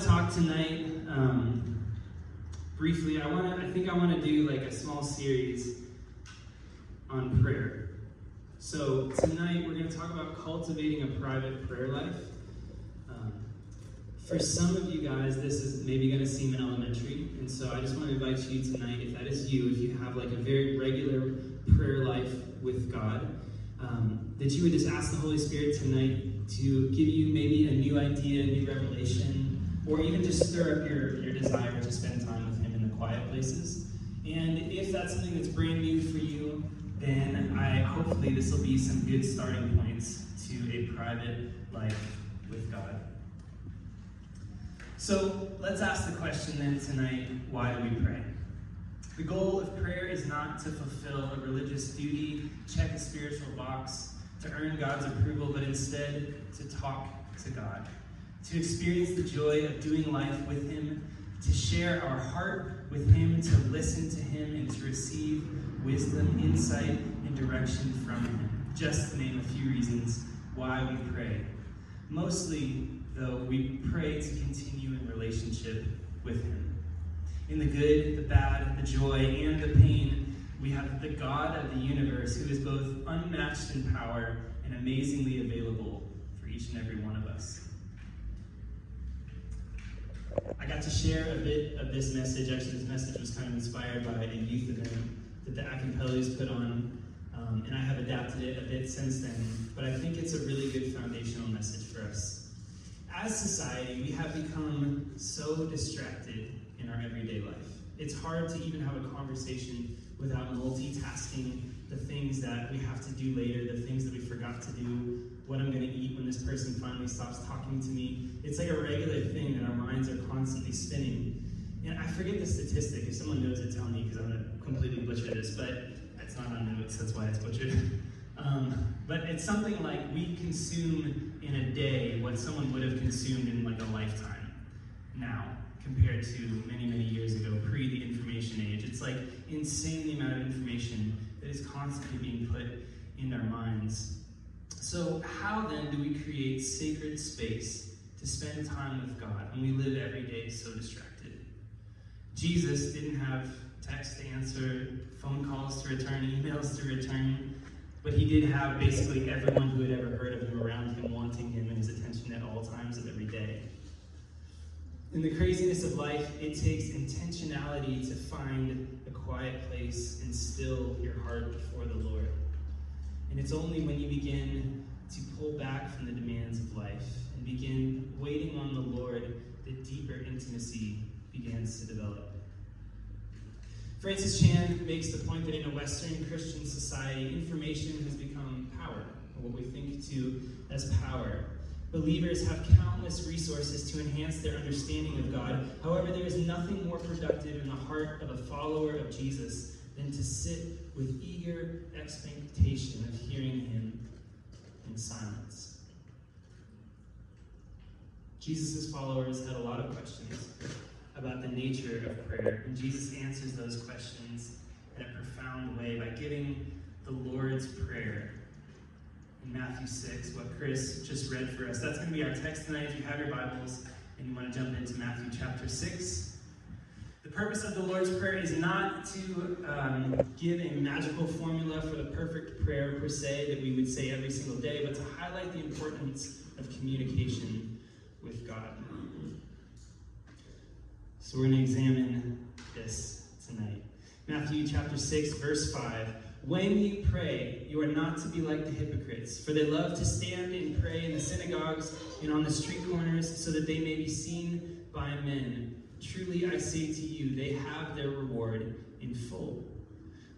to talk tonight um, briefly. I want to. I think I want to do like a small series on prayer. So tonight we're going to talk about cultivating a private prayer life. Um, for some of you guys, this is maybe going to seem elementary, and so I just want to invite you tonight, if that is you, if you have like a very regular prayer life with God, um, that you would just ask the Holy Spirit tonight to give you maybe a new idea, a new revelation, or even just stir up your, your desire to spend time with Him in the quiet places. And if that's something that's brand new for you, then I hopefully this will be some good starting points to a private life with God. So let's ask the question then tonight why do we pray? The goal of prayer is not to fulfill a religious duty, check a spiritual box, to earn God's approval, but instead to talk to God, to experience the joy of doing life with Him, to share our heart with Him, to listen to Him, and to receive wisdom, insight, and direction from Him. Just to name a few reasons why we pray. Mostly, though, we pray to continue in relationship with Him. In the good, the bad, the joy, and the pain, we have the God of the universe who is both unmatched in power and amazingly available for each and every one of us. I got to share a bit of this message. Actually, this message was kind of inspired by a youth event that the Acampellis put on, um, and I have adapted it a bit since then. But I think it's a really good foundational message for us. As society, we have become so distracted in our everyday life. It's hard to even have a conversation without multitasking the things that we have to do later, the things that we forgot to do, what I'm going to eat when this person finally stops talking to me. It's like a regular thing that our minds are constantly spinning. And I forget the statistic. If someone knows it, tell me because I'm going to completely butcher this, but it's not on notes, that's why it's butchered. Um, but it's something like we consume in a day what someone would have consumed in like a lifetime now compared to many, many years ago, pre the information age. It's like insane the amount of information that is constantly being put in our minds. So, how then do we create sacred space to spend time with God when we live every day so distracted? Jesus didn't have text to answer, phone calls to return, emails to return, but he did have basically everyone who had ever heard of him around him wanting him and his attention at all times of every day. In the craziness of life, it takes intentionality to find a quiet place and still your heart before the Lord. And it's only when you begin to pull back from the demands of life and begin waiting on the Lord that deeper intimacy begins to develop. Francis Chan makes the point that in a Western Christian society, information has become power, or what we think to as power. Believers have countless resources to enhance their understanding of God. However, there is nothing more productive in the heart of a follower of Jesus than to sit with eager expectation of hearing him in silence. Jesus' followers had a lot of questions about the nature of prayer, and Jesus answers those questions in a profound way by giving the Lord's Prayer in Matthew 6, what Chris just read for us. That's going to be our text tonight. If you have your Bibles and you want to jump into Matthew chapter 6. The purpose of the Lord's Prayer is not to um, give a magical formula for the perfect prayer per se that we would say every single day, but to highlight the importance of communication with God. So we're going to examine this tonight. Matthew chapter 6, verse 5. When you pray, you are not to be like the hypocrites, for they love to stand and pray in the synagogues and on the street corners so that they may be seen by men. Truly, I say to you, they have their reward in full.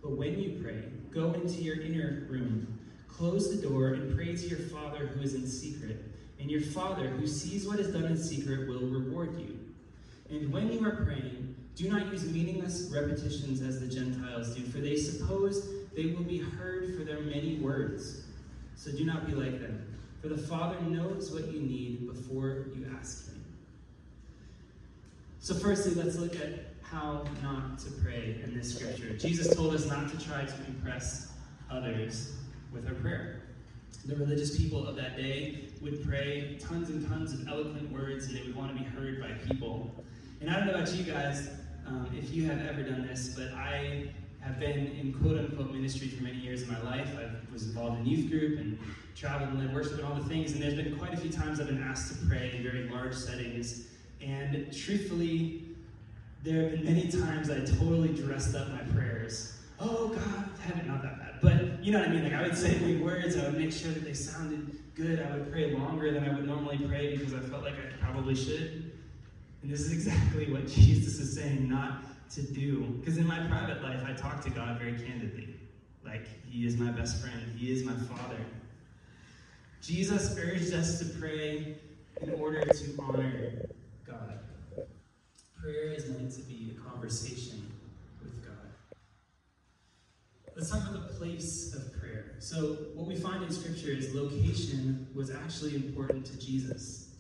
But when you pray, go into your inner room, close the door, and pray to your Father who is in secret. And your Father who sees what is done in secret will reward you. And when you are praying, do not use meaningless repetitions as the Gentiles do, for they suppose they will be heard for their many words. So do not be like them, for the Father knows what you need before you ask Him. So, firstly, let's look at how not to pray in this scripture. Jesus told us not to try to impress others with our prayer. the religious people of that day would pray tons and tons of eloquent words and they would want to be heard by people. And I don't know about you guys, um, if you have ever done this, but I have been in quote unquote ministry for many years of my life. I was involved in youth group and traveled and led worship and all the things. And there's been quite a few times I've been asked to pray in very large settings. And truthfully, there have been many times I totally dressed up my prayers. Oh God, heaven, not that bad. But you know what I mean? Like I would say big words, I would make sure that they sounded good. I would pray longer than I would normally pray because I felt like I probably should. And this is exactly what Jesus is saying not to do. Because in my private life, I talk to God very candidly. Like, He is my best friend, He is my Father. Jesus urged us to pray in order to honor. Prayer is meant to be a conversation with God. Let's talk about the place of prayer. So, what we find in Scripture is location was actually important to Jesus.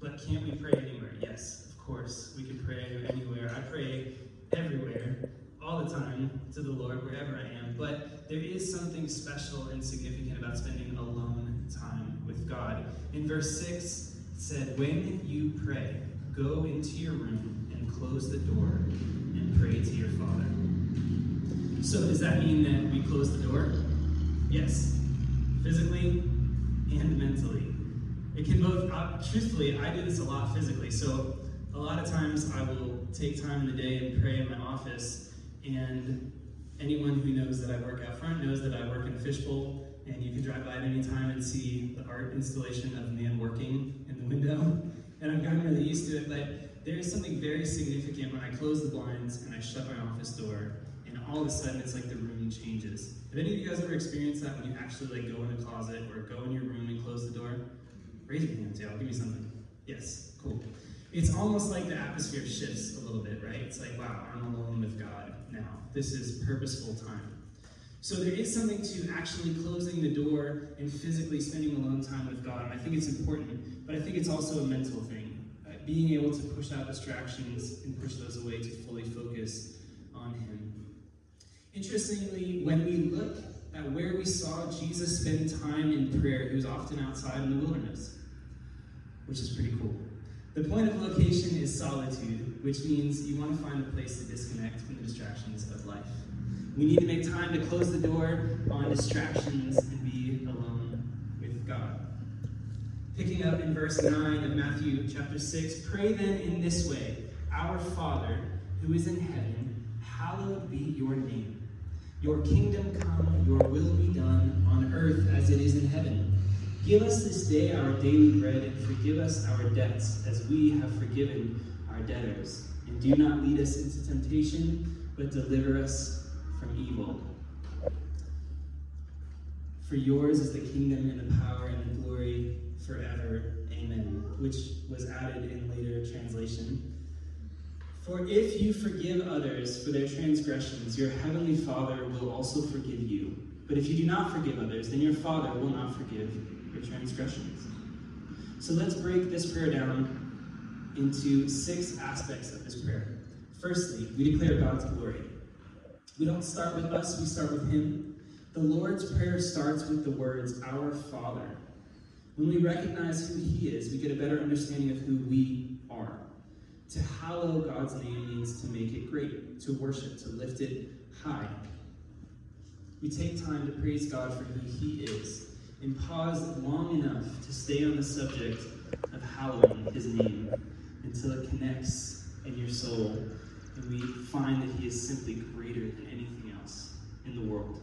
But can't we pray anywhere? Yes, of course. We can pray anywhere. I pray everywhere, all the time, to the Lord, wherever I am. But there is something special and significant about spending alone time with God. In verse 6, it said, When you pray, go into your room and close the door and pray to your Father. So, does that mean that we close the door? Yes. Physically and mentally. It can both, uh, truthfully, I do this a lot physically. So, a lot of times I will take time in the day and pray in my office, and anyone who knows that I work out front knows that I work in a fishbowl, and you can drive by at any time and see the art installation of a man working in the window. And I've gotten really used to it, but there is something very significant when I close the blinds and I shut my office door, and all of a sudden it's like the room changes. Have any of you guys ever experienced that when you actually like go in a closet or go in your room and close the door? Raise your hands, yeah, I'll give you something. Yes, cool. It's almost like the atmosphere shifts a little bit, right? It's like, wow, I'm alone with God now. This is purposeful time. So there is something to actually closing the door and physically spending alone time with God. And I think it's important, but I think it's also a mental thing. Being able to push out distractions and push those away to fully focus on Him. Interestingly, when we look at where we saw Jesus spend time in prayer, he was often outside in the wilderness, which is pretty cool. The point of location is solitude, which means you want to find a place to disconnect from the distractions of life. We need to make time to close the door on distractions and be alone with God. Picking up in verse 9 of Matthew chapter 6 Pray then in this way Our Father, who is in heaven, hallowed be your name. Your kingdom come, your will be done on earth as it is in heaven. Give us this day our daily bread, and forgive us our debts, as we have forgiven our debtors. And do not lead us into temptation, but deliver us from evil. For yours is the kingdom and the power and the glory forever. Amen. Which was added in later translation. For if you forgive others for their transgressions, your heavenly Father will also forgive you. But if you do not forgive others, then your Father will not forgive your transgressions. So let's break this prayer down into six aspects of this prayer. Firstly, we declare God's glory. We don't start with us, we start with Him. The Lord's Prayer starts with the words, Our Father. When we recognize who He is, we get a better understanding of who we are. To hallow God's name means to make it great, to worship, to lift it high. We take time to praise God for who He is and pause long enough to stay on the subject of hallowing His name until it connects in your soul and we find that He is simply greater than anything else in the world.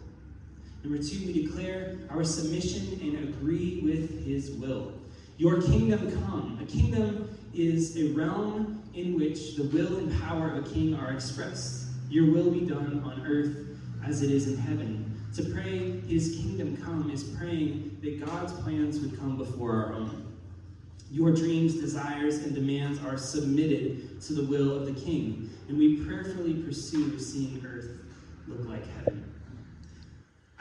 Number two, we declare our submission and agree with His will. Your kingdom come. A kingdom is a realm in which the will and power of a king are expressed. Your will be done on earth as it is in heaven. To pray his kingdom come is praying that God's plans would come before our own. Your dreams, desires, and demands are submitted to the will of the king, and we prayerfully pursue seeing earth look like heaven.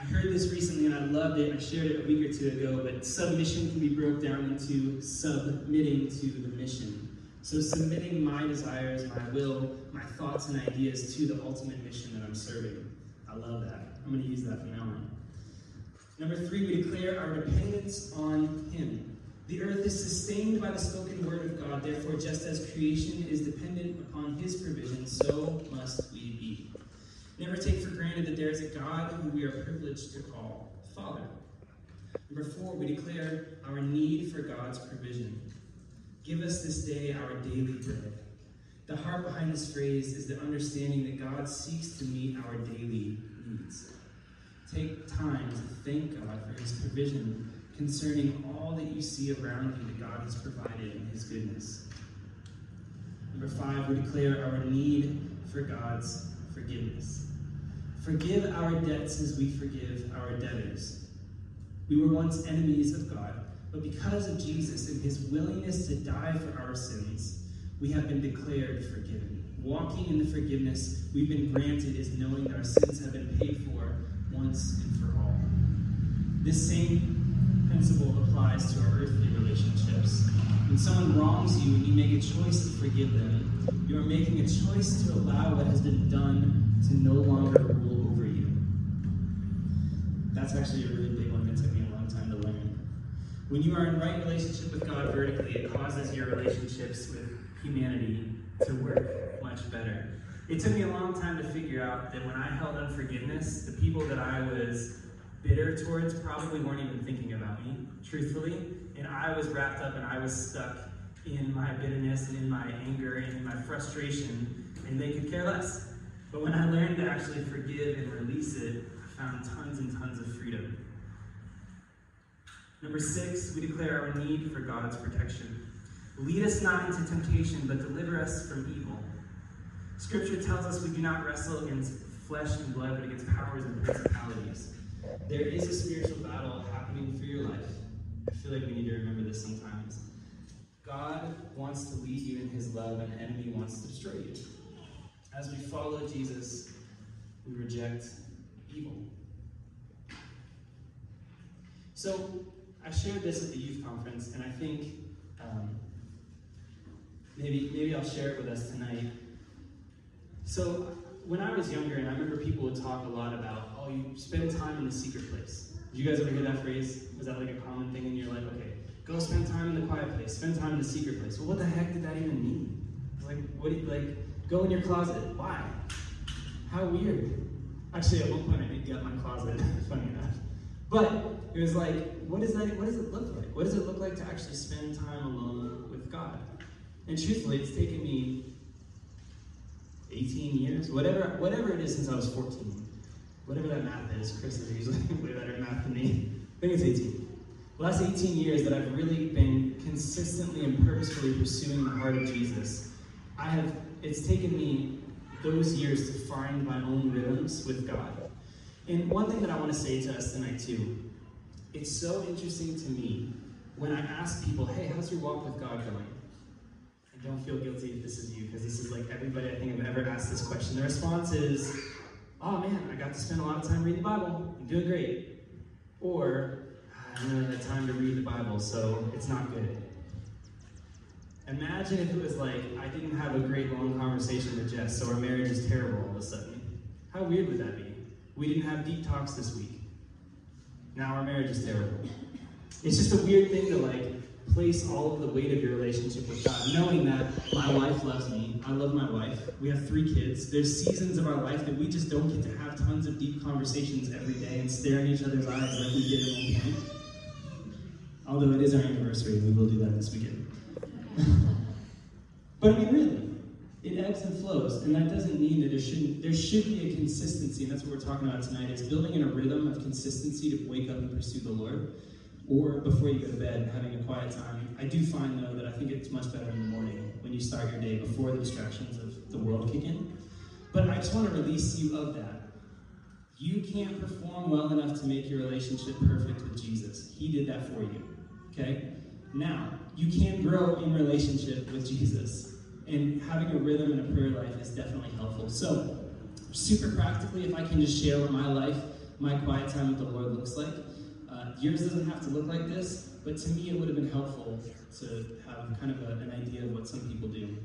I heard this recently and I loved it. I shared it a week or two ago, but submission can be broke down into submitting to the mission. So, submitting my desires, my will, my thoughts, and ideas to the ultimate mission that I'm serving. I love that. I'm going to use that from now on. Number three, we declare our dependence on Him. The earth is sustained by the spoken word of God. Therefore, just as creation is dependent upon His provision, so must we. Never take for granted that there is a God who we are privileged to call Father. Number four, we declare our need for God's provision. Give us this day our daily bread. The heart behind this phrase is the understanding that God seeks to meet our daily needs. Take time to thank God for his provision concerning all that you see around you that God has provided in his goodness. Number five, we declare our need for God's forgiveness. Forgive our debts as we forgive our debtors. We were once enemies of God, but because of Jesus and his willingness to die for our sins, we have been declared forgiven. Walking in the forgiveness we've been granted is knowing that our sins have been paid for once and for all. This same principle applies to our earthly relationships. When someone wrongs you and you make a choice to forgive them, you are making a choice to allow what has been done to no longer rule over you. That's actually a really big one that took me a long time to learn. When you are in right relationship with God vertically, it causes your relationships with humanity to work much better. It took me a long time to figure out that when I held unforgiveness, the people that I was bitter towards probably weren't even thinking about me, truthfully. And I was wrapped up and I was stuck in my bitterness and in my anger and in my frustration, and they could care less. But when I learned to actually forgive and release it, I found tons and tons of freedom. Number six, we declare our need for God's protection. Lead us not into temptation, but deliver us from evil. Scripture tells us we do not wrestle against flesh and blood, but against powers and principalities. There is a spiritual battle happening for your life. I feel like we need to remember this sometimes. God wants to lead you in his love, and the enemy wants to destroy you. As we follow Jesus, we reject evil. So, I shared this at the youth conference, and I think um, maybe maybe I'll share it with us tonight. So, when I was younger, and I remember people would talk a lot about, oh, you spend time in the secret place. Did you guys ever hear that phrase? Was that like a common thing in your life? Okay, go spend time in the quiet place, spend time in the secret place. Well, what the heck did that even mean? Like, what do you, like, go in your closet. Why? How weird. Actually, at one point I did get my closet, funny enough. But it was like, what does that what does it look like? What does it look like to actually spend time alone with God? And truthfully, it's taken me 18 years, whatever, whatever it is since I was 14. Whatever that math is, Chris is usually way better at math than me. I think it's 18. The last 18 years that I've really been consistently and purposefully pursuing the heart of Jesus, I have, it's taken me those years to find my own rhythms with God. And one thing that I want to say to us tonight, too, it's so interesting to me when I ask people, hey, how's your walk with God going? And don't feel guilty if this is you, because this is like everybody I think I've ever asked this question. The response is, oh man, I got to spend a lot of time reading the Bible. I'm doing great. Or, I don't have time to read the Bible, so it's not good. Imagine if it was like, I didn't have a great long conversation with Jess, so our marriage is terrible all of a sudden. How weird would that be? We didn't have deep talks this week. Now our marriage is terrible. It's just a weird thing to like place all of the weight of your relationship with God, knowing that my wife loves me. I love my wife. We have three kids. There's seasons of our life that we just don't get to have tons of deep conversations every day and stare in each other's eyes like we did one point. Although it is our anniversary, we will do that this weekend. but I mean, really, it ebbs and flows, and that doesn't mean that there shouldn't. There should be a consistency, and that's what we're talking about tonight. Is building in a rhythm of consistency to wake up and pursue the Lord or before you go to bed, having a quiet time. I do find, though, that I think it's much better in the morning when you start your day before the distractions of the world kick in. But I just want to release you of that. You can't perform well enough to make your relationship perfect with Jesus. He did that for you. Okay? Now, you can grow in relationship with Jesus. And having a rhythm and a prayer life is definitely helpful. So, super practically, if I can just share what my life, my quiet time with the Lord looks like. Uh, yours doesn't have to look like this, but to me it would have been helpful to have kind of a, an idea of what some people do.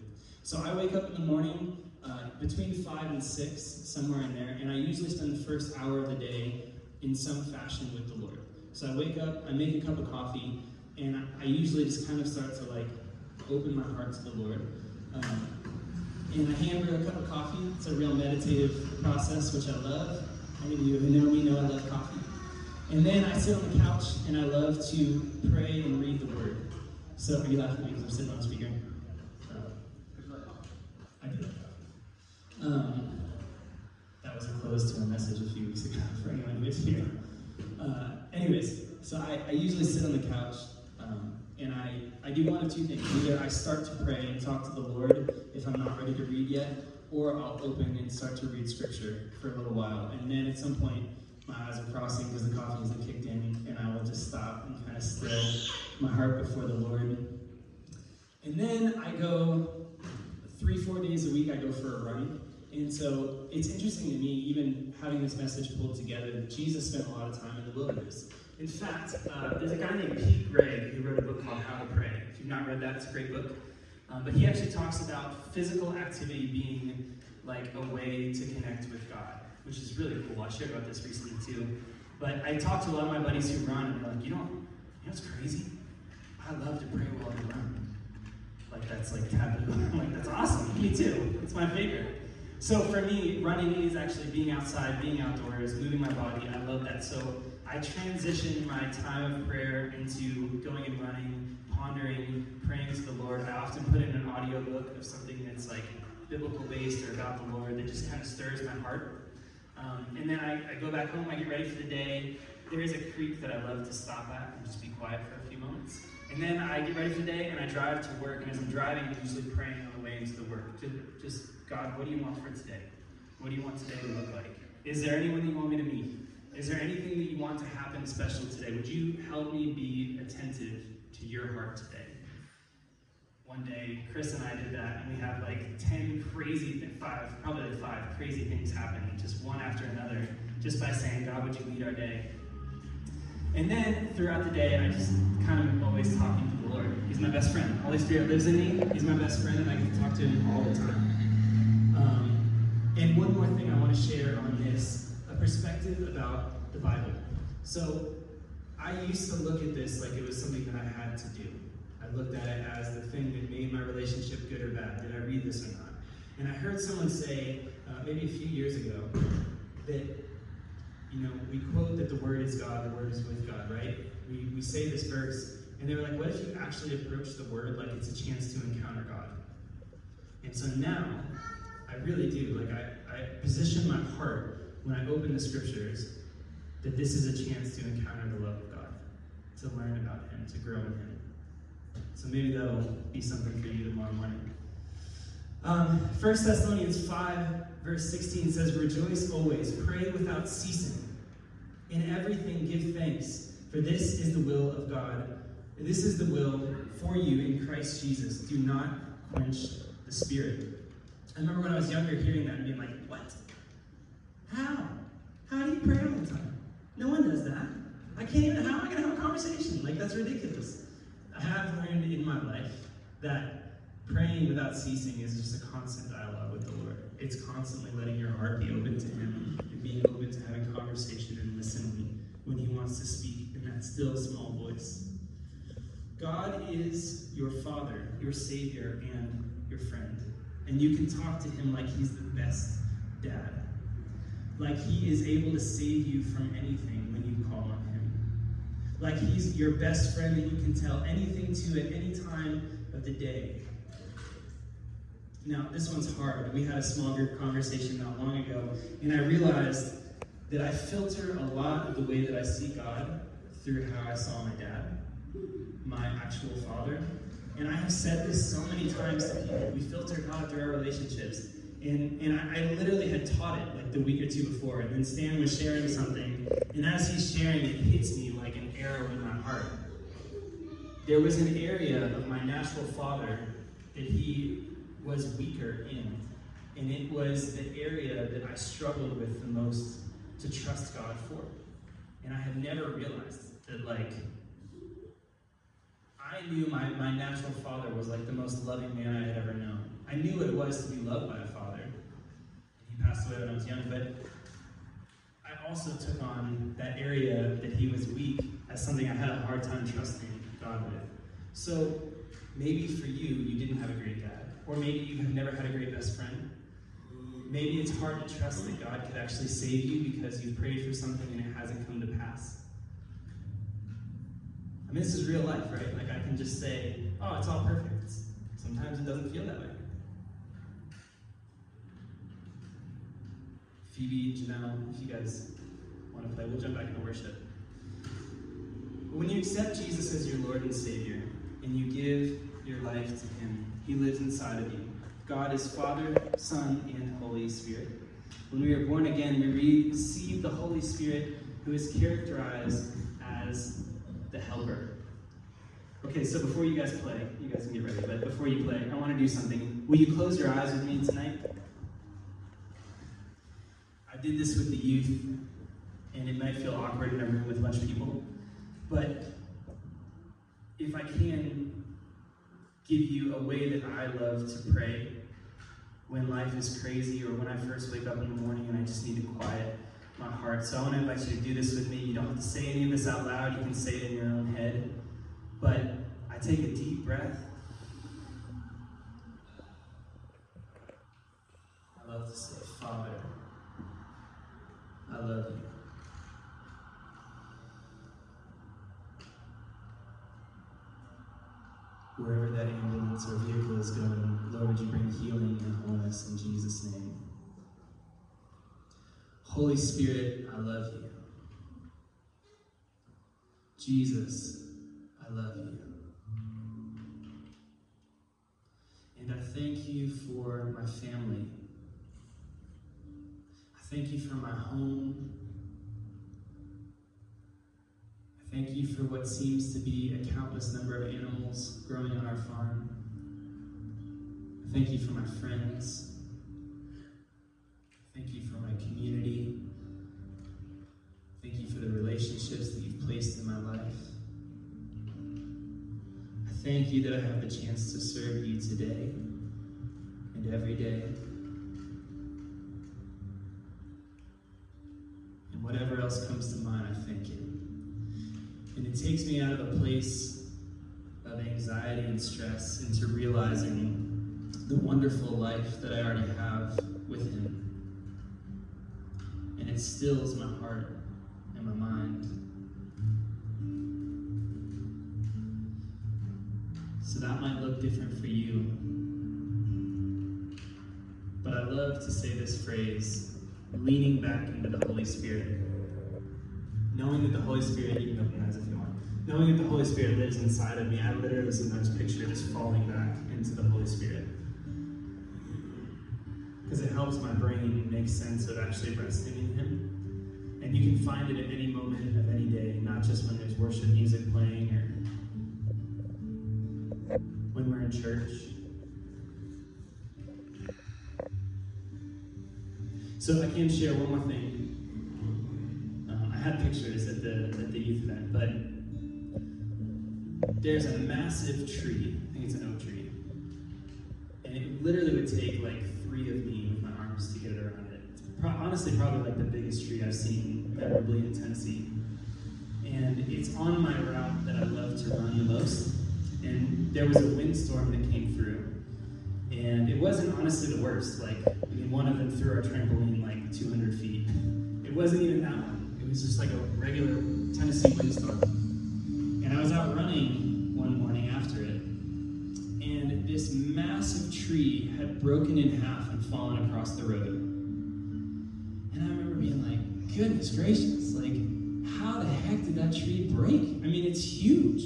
So I wake up in the morning uh, between 5 and 6, somewhere in there, and I usually spend the first hour of the day in some fashion with the Lord. So I wake up, I make a cup of coffee, and I, I usually just kind of start to like open my heart to the Lord. Um, and I hammer a cup of coffee. It's a real meditative process, which I love. Any of you who know me know I love coffee. And then I sit on the couch and I love to pray and read the Word. So, are you laughing because I'm sitting on a speaker? I do Um, that was a close to a message a few weeks ago for anyone who's here. Uh, anyways, so I, I, usually sit on the couch and I, I do one of two things. Either I start to pray and talk to the Lord if I'm not ready to read yet, or I'll open and start to read scripture for a little while. And then at some point, my eyes are crossing because the coffee hasn't kicked in, and I will just stop and kind of still my heart before the Lord. And then I go three, four days a week, I go for a run. And so it's interesting to me, even having this message pulled together, Jesus spent a lot of time in the wilderness. In fact, uh, there's a guy named Pete Greig who wrote a book called How to Pray. If you've not read that, it's a great book. Um, but he actually talks about physical activity being like a way to connect with God, which is really cool. I shared about this recently too. But I talked to a lot of my buddies who run, and they're like, you know, you know what's crazy? I love to pray while I run. Like that's like taboo. I'm like that's awesome. Me too. It's my favorite. So for me, running is actually being outside, being outdoors, moving my body. I love that. So I transition my time of prayer into going and running, pondering, praying to the Lord. I often put in an audio book of something that's like biblical based or about the Lord that just kind of stirs my heart. Um, and then I, I, go back home, I get ready for the day. There is a creek that I love to stop at and just be quiet for a few moments. And then I get ready for the day and I drive to work. And as I'm driving, I'm usually praying on the way into the work. Just, just God, what do you want for today? What do you want today to look like? Is there anyone that you want me to meet? Is there anything that you want to happen special today? Would you help me be attentive to your heart today? One day, Chris and I did that, and we had like 10 crazy, five, probably like five crazy things happen, just one after another, just by saying, God, would you lead our day? And then throughout the day, I just kind of always talking to the Lord. He's my best friend. Holy Spirit lives in me. He's my best friend, and I can talk to him all the time. Um, and one more thing I want to share on this a perspective about the Bible. So I used to look at this like it was something that I had to do. I looked at it as the thing that made my relationship good or bad. Did I read this or not? And I heard someone say, uh, maybe a few years ago, that, you know, we quote that the Word is God, the Word is with God, right? We, we say this verse, and they were like, what if you actually approach the Word like it's a chance to encounter God? And so now, I really do. Like, I, I position my heart when I open the scriptures that this is a chance to encounter the love of God, to learn about Him, to grow in Him. So maybe that'll be something for you tomorrow morning. Um, 1 Thessalonians 5, verse 16 says, Rejoice always, pray without ceasing. In everything give thanks, for this is the will of God. This is the will for you in Christ Jesus. Do not quench the Spirit. I remember when I was younger hearing that and being like, what? How? How do you pray all the time? No one does that. I can't even, how am I going to have a conversation? Like, that's ridiculous. I have learned in my life that praying without ceasing is just a constant dialogue with the Lord. It's constantly letting your heart be open to Him and being open to having conversation and listening when He wants to speak in that still small voice. God is your Father, your Savior, and your friend. And you can talk to Him like He's the best dad like he is able to save you from anything when you call on him. Like he's your best friend that you can tell anything to at any time of the day. Now, this one's hard. We had a small group conversation not long ago, and I realized that I filter a lot of the way that I see God through how I saw my dad, my actual father. And I have said this so many times to people. We filter God through our relationships. And, and I, I, literally had taught it like the week or two before. And then Stan was sharing something. And as he's sharing, it hits me like an arrow in my heart. There was an area of my natural father that he was weaker in. And it was the area that I struggled with the most to trust God for. And I had never realized that, like, I knew my, my natural father was like the most loving man I had ever known. I knew what it was to be loved by a father. Passed away when I was young, but I also took on that area that he was weak as something I had a hard time trusting God with. So maybe for you, you didn't have a great dad, or maybe you have never had a great best friend. Maybe it's hard to trust that God could actually save you because you've prayed for something and it hasn't come to pass. I mean, this is real life, right? Like, I can just say, oh, it's all perfect. Sometimes it doesn't feel that way. Phoebe, Janelle, if you guys want to play, we'll jump back into worship. But when you accept Jesus as your Lord and Savior, and you give your life to Him, He lives inside of you. God is Father, Son, and Holy Spirit. When we are born again, we receive the Holy Spirit, who is characterized as the helper. Okay, so before you guys play, you guys can get ready, but before you play, I want to do something. Will you close your eyes with me tonight? I did this with the youth, and it might feel awkward in a room with a bunch of people, but if I can give you a way that I love to pray when life is crazy or when I first wake up in the morning and I just need to quiet my heart. So I want to invite you to do this with me. You don't have to say any of this out loud, you can say it in your own head. But I take a deep breath. I love to say, Father, I love you. Wherever or vehicle is going, Lord, would you bring healing and wholeness in Jesus' name? Holy Spirit, I love you. Jesus, I love you. And I thank you for my family. I thank you for my home. I thank you for what seems to be a countless number of animals growing on our farm. Thank you for my friends. Thank you for my community. Thank you for the relationships that you've placed in my life. I thank you that I have the chance to serve you today and every day. Wonderful life that I already have with Him. And it stills my heart and my mind. So that might look different for you. But I love to say this phrase leaning back into the Holy Spirit. Knowing that the Holy Spirit, you can open your eyes if you want. Knowing that the Holy Spirit lives inside of me, I literally sometimes picture just falling back helps my brain make sense of actually resting in Him. And you can find it at any moment of any day, not just when there's worship music playing or when we're in church. So I can share one more thing. Um, I had pictures at the at the youth event, but there's a massive tree. I think it's an oak tree, and it literally would take like three of me with my arms to get it around it. It's pro- honestly probably like the biggest tree I've seen memorably in Tennessee, and it's on my route that I love to run the most. And there was a windstorm that came through, and it wasn't honestly the worst. Like, I mean, one of them threw our trampoline like 200 feet. It wasn't even that one. It was just like a regular Tennessee windstorm. And I was out running one morning after it, and this massive tree had broken in half and fallen across the road. Being like, goodness gracious, like, how the heck did that tree break? I mean, it's huge.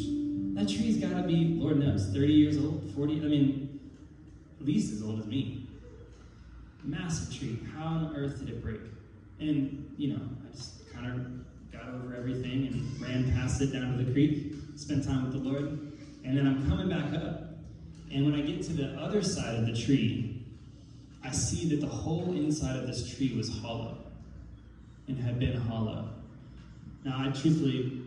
That tree's got to be, Lord knows, 30 years old, 40, I mean, at least as old as me. Massive tree. How on earth did it break? And, you know, I just kind of got over everything and ran past it down to the creek, spent time with the Lord. And then I'm coming back up. And when I get to the other side of the tree, I see that the whole inside of this tree was hollow and had been hollow. Now, I truthfully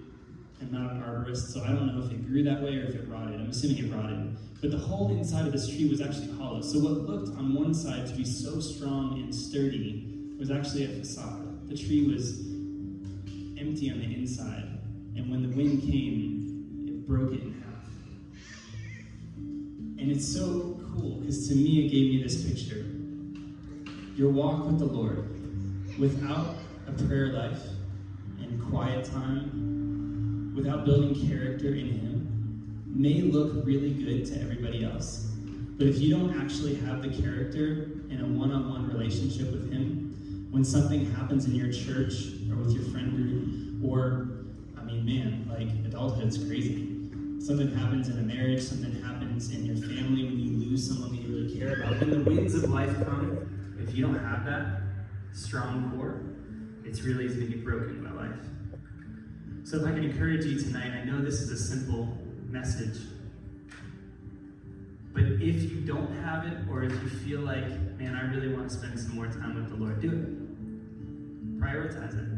am not an arborist, so I don't know if it grew that way or if it rotted. I'm assuming it rotted. But the whole inside of this tree was actually hollow. So what looked on one side to be so strong and sturdy was actually a facade. The tree was empty on the inside. And when the wind came, it broke it in half. And it's so cool because to me, it gave me this picture. Your walk with the Lord without a prayer life and quiet time, without building character in Him, may look really good to everybody else. But if you don't actually have the character in a one on one relationship with Him, when something happens in your church or with your friend group, or, I mean, man, like adulthood's crazy. Something happens in a marriage, something happens in your family when you lose someone that you really care about. When the winds of life come, if you don't have that strong core, it's really easy to get broken by life. So if I can encourage you tonight, I know this is a simple message. But if you don't have it, or if you feel like, man, I really want to spend some more time with the Lord, do it. Prioritize it.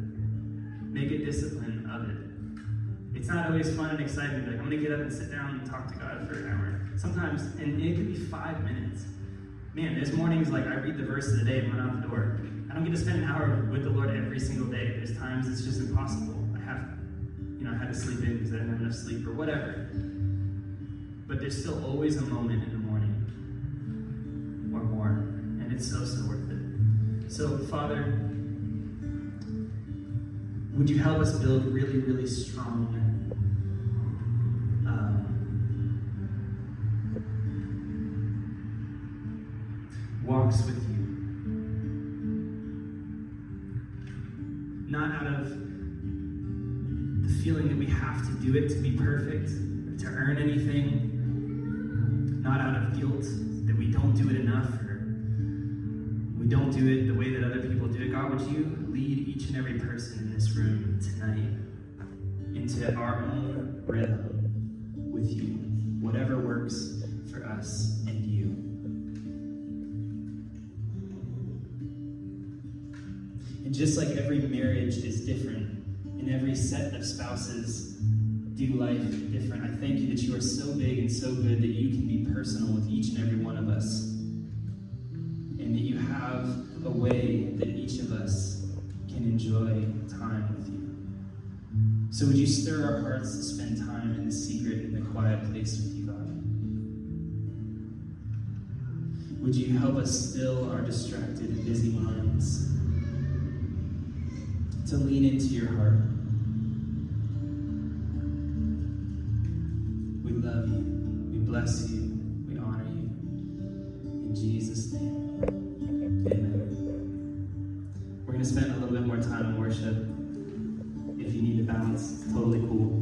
Make a discipline of it. It's not always fun and exciting. Like, I'm going to get up and sit down and talk to God for an hour. Sometimes, and it could be five minutes. Man, there's mornings like I read the verse of the day and run out the door. I don't get to spend an hour with the Lord every single day. There's times it's just impossible. I have, you know, I had to sleep in because I didn't have enough sleep or whatever. But there's still always a moment in the morning or more, and it's so, so worth it. So, Father, would you help us build really, really strong um, walks with you? Not out of the feeling that we have to do it to be perfect, to earn anything, not out of guilt that we don't do it enough or we don't do it the way that other people do it. God, would you lead each and every person in this room tonight into our own rhythm different, and every set of spouses do life different, I thank you that you are so big and so good that you can be personal with each and every one of us. And that you have a way that each of us can enjoy time with you. So would you stir our hearts to spend time in the secret, in the quiet place with you, God? Would you help us still our distracted and busy minds to lean into your heart? We love you. We bless you. We honor you. In Jesus' name. Amen. We're going to spend a little bit more time in worship. If you need to it's totally cool.